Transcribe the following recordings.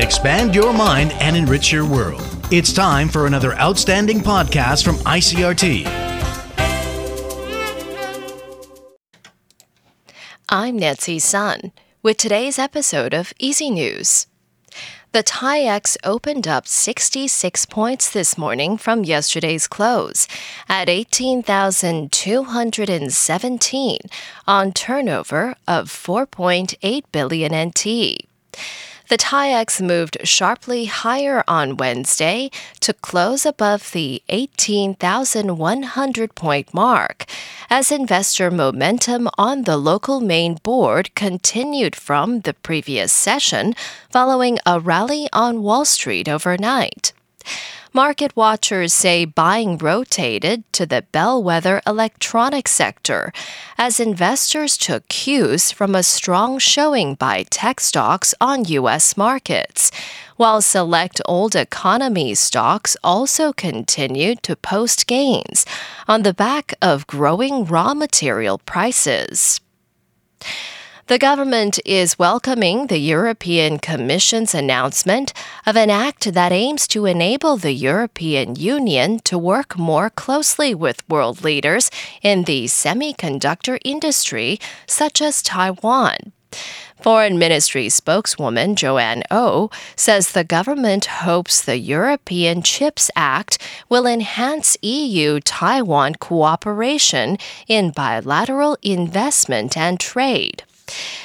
Expand your mind and enrich your world. It's time for another outstanding podcast from ICRT. I'm Nancy Sun with today's episode of Easy News. The TAIEX opened up 66 points this morning from yesterday's close at 18,217 on turnover of 4.8 billion NT. The TAIEX moved sharply higher on Wednesday to close above the 18,100 point mark as investor momentum on the local main board continued from the previous session following a rally on Wall Street overnight. Market watchers say buying rotated to the bellwether electronics sector as investors took cues from a strong showing by tech stocks on U.S. markets, while select old economy stocks also continued to post gains on the back of growing raw material prices. The government is welcoming the European Commission's announcement of an act that aims to enable the European Union to work more closely with world leaders in the semiconductor industry, such as Taiwan. Foreign Ministry spokeswoman Joanne O oh says the government hopes the European Chips Act will enhance EU Taiwan cooperation in bilateral investment and trade.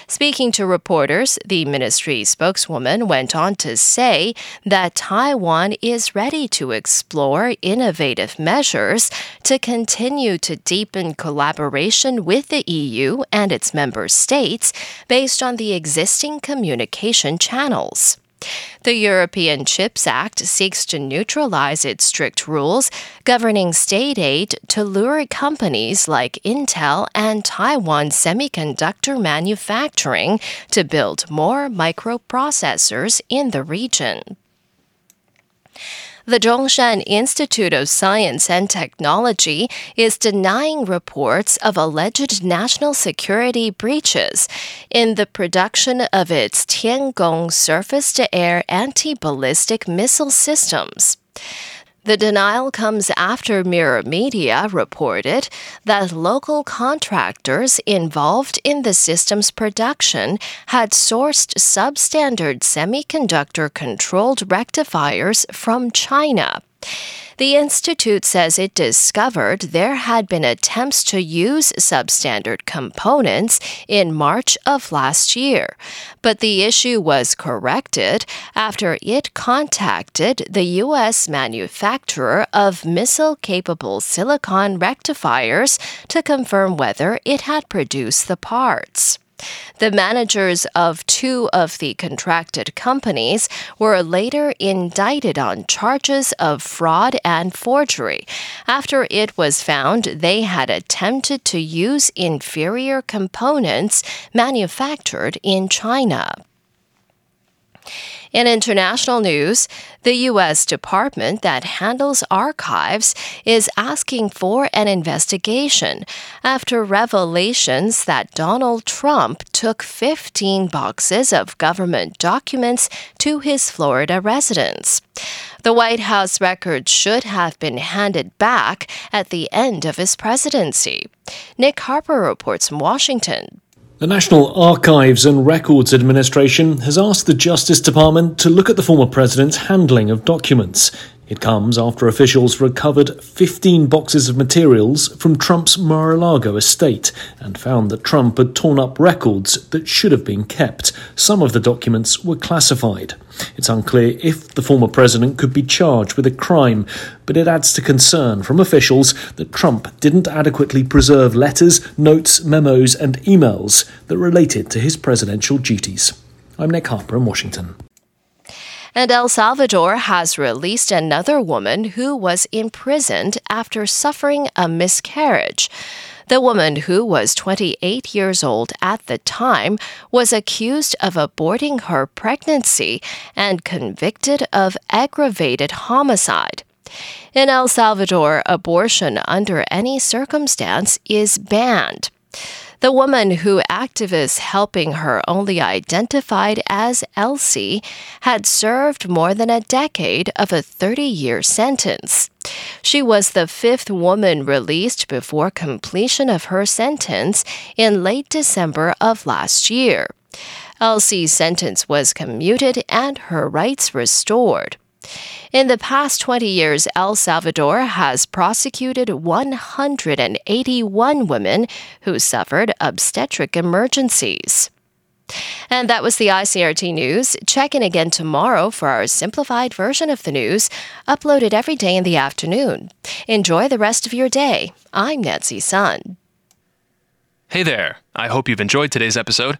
Speaking to reporters, the ministry spokeswoman went on to say that Taiwan is ready to explore innovative measures to continue to deepen collaboration with the EU and its member states based on the existing communication channels. The European Chips Act seeks to neutralize its strict rules governing state aid to lure companies like Intel and Taiwan Semiconductor Manufacturing to build more microprocessors in the region the Chung-Shan Institute of Science and Technology is denying reports of alleged national security breaches in the production of its Tiangong surface to air anti ballistic missile systems. The denial comes after Mirror Media reported that local contractors involved in the system's production had sourced substandard semiconductor controlled rectifiers from China. The Institute says it discovered there had been attempts to use substandard components in March of last year, but the issue was corrected after it contacted the U.S. manufacturer of missile capable silicon rectifiers to confirm whether it had produced the parts. The managers of two of the contracted companies were later indicted on charges of fraud and forgery after it was found they had attempted to use inferior components manufactured in China. In international news, the U.S. department that handles archives is asking for an investigation after revelations that Donald Trump took 15 boxes of government documents to his Florida residence. The White House records should have been handed back at the end of his presidency. Nick Harper reports from Washington. The National Archives and Records Administration has asked the Justice Department to look at the former president's handling of documents. It comes after officials recovered 15 boxes of materials from Trump's Mar a Lago estate and found that Trump had torn up records that should have been kept. Some of the documents were classified. It's unclear if the former president could be charged with a crime, but it adds to concern from officials that Trump didn't adequately preserve letters, notes, memos, and emails that related to his presidential duties. I'm Nick Harper in Washington. And El Salvador has released another woman who was imprisoned after suffering a miscarriage. The woman, who was 28 years old at the time, was accused of aborting her pregnancy and convicted of aggravated homicide. In El Salvador, abortion under any circumstance is banned. The woman who activists helping her only identified as Elsie had served more than a decade of a 30 year sentence. She was the fifth woman released before completion of her sentence in late December of last year. Elsie's sentence was commuted and her rights restored. In the past 20 years, El Salvador has prosecuted 181 women who suffered obstetric emergencies. And that was the ICRT news. Check in again tomorrow for our simplified version of the news, uploaded every day in the afternoon. Enjoy the rest of your day. I'm Nancy Sun. Hey there. I hope you've enjoyed today's episode.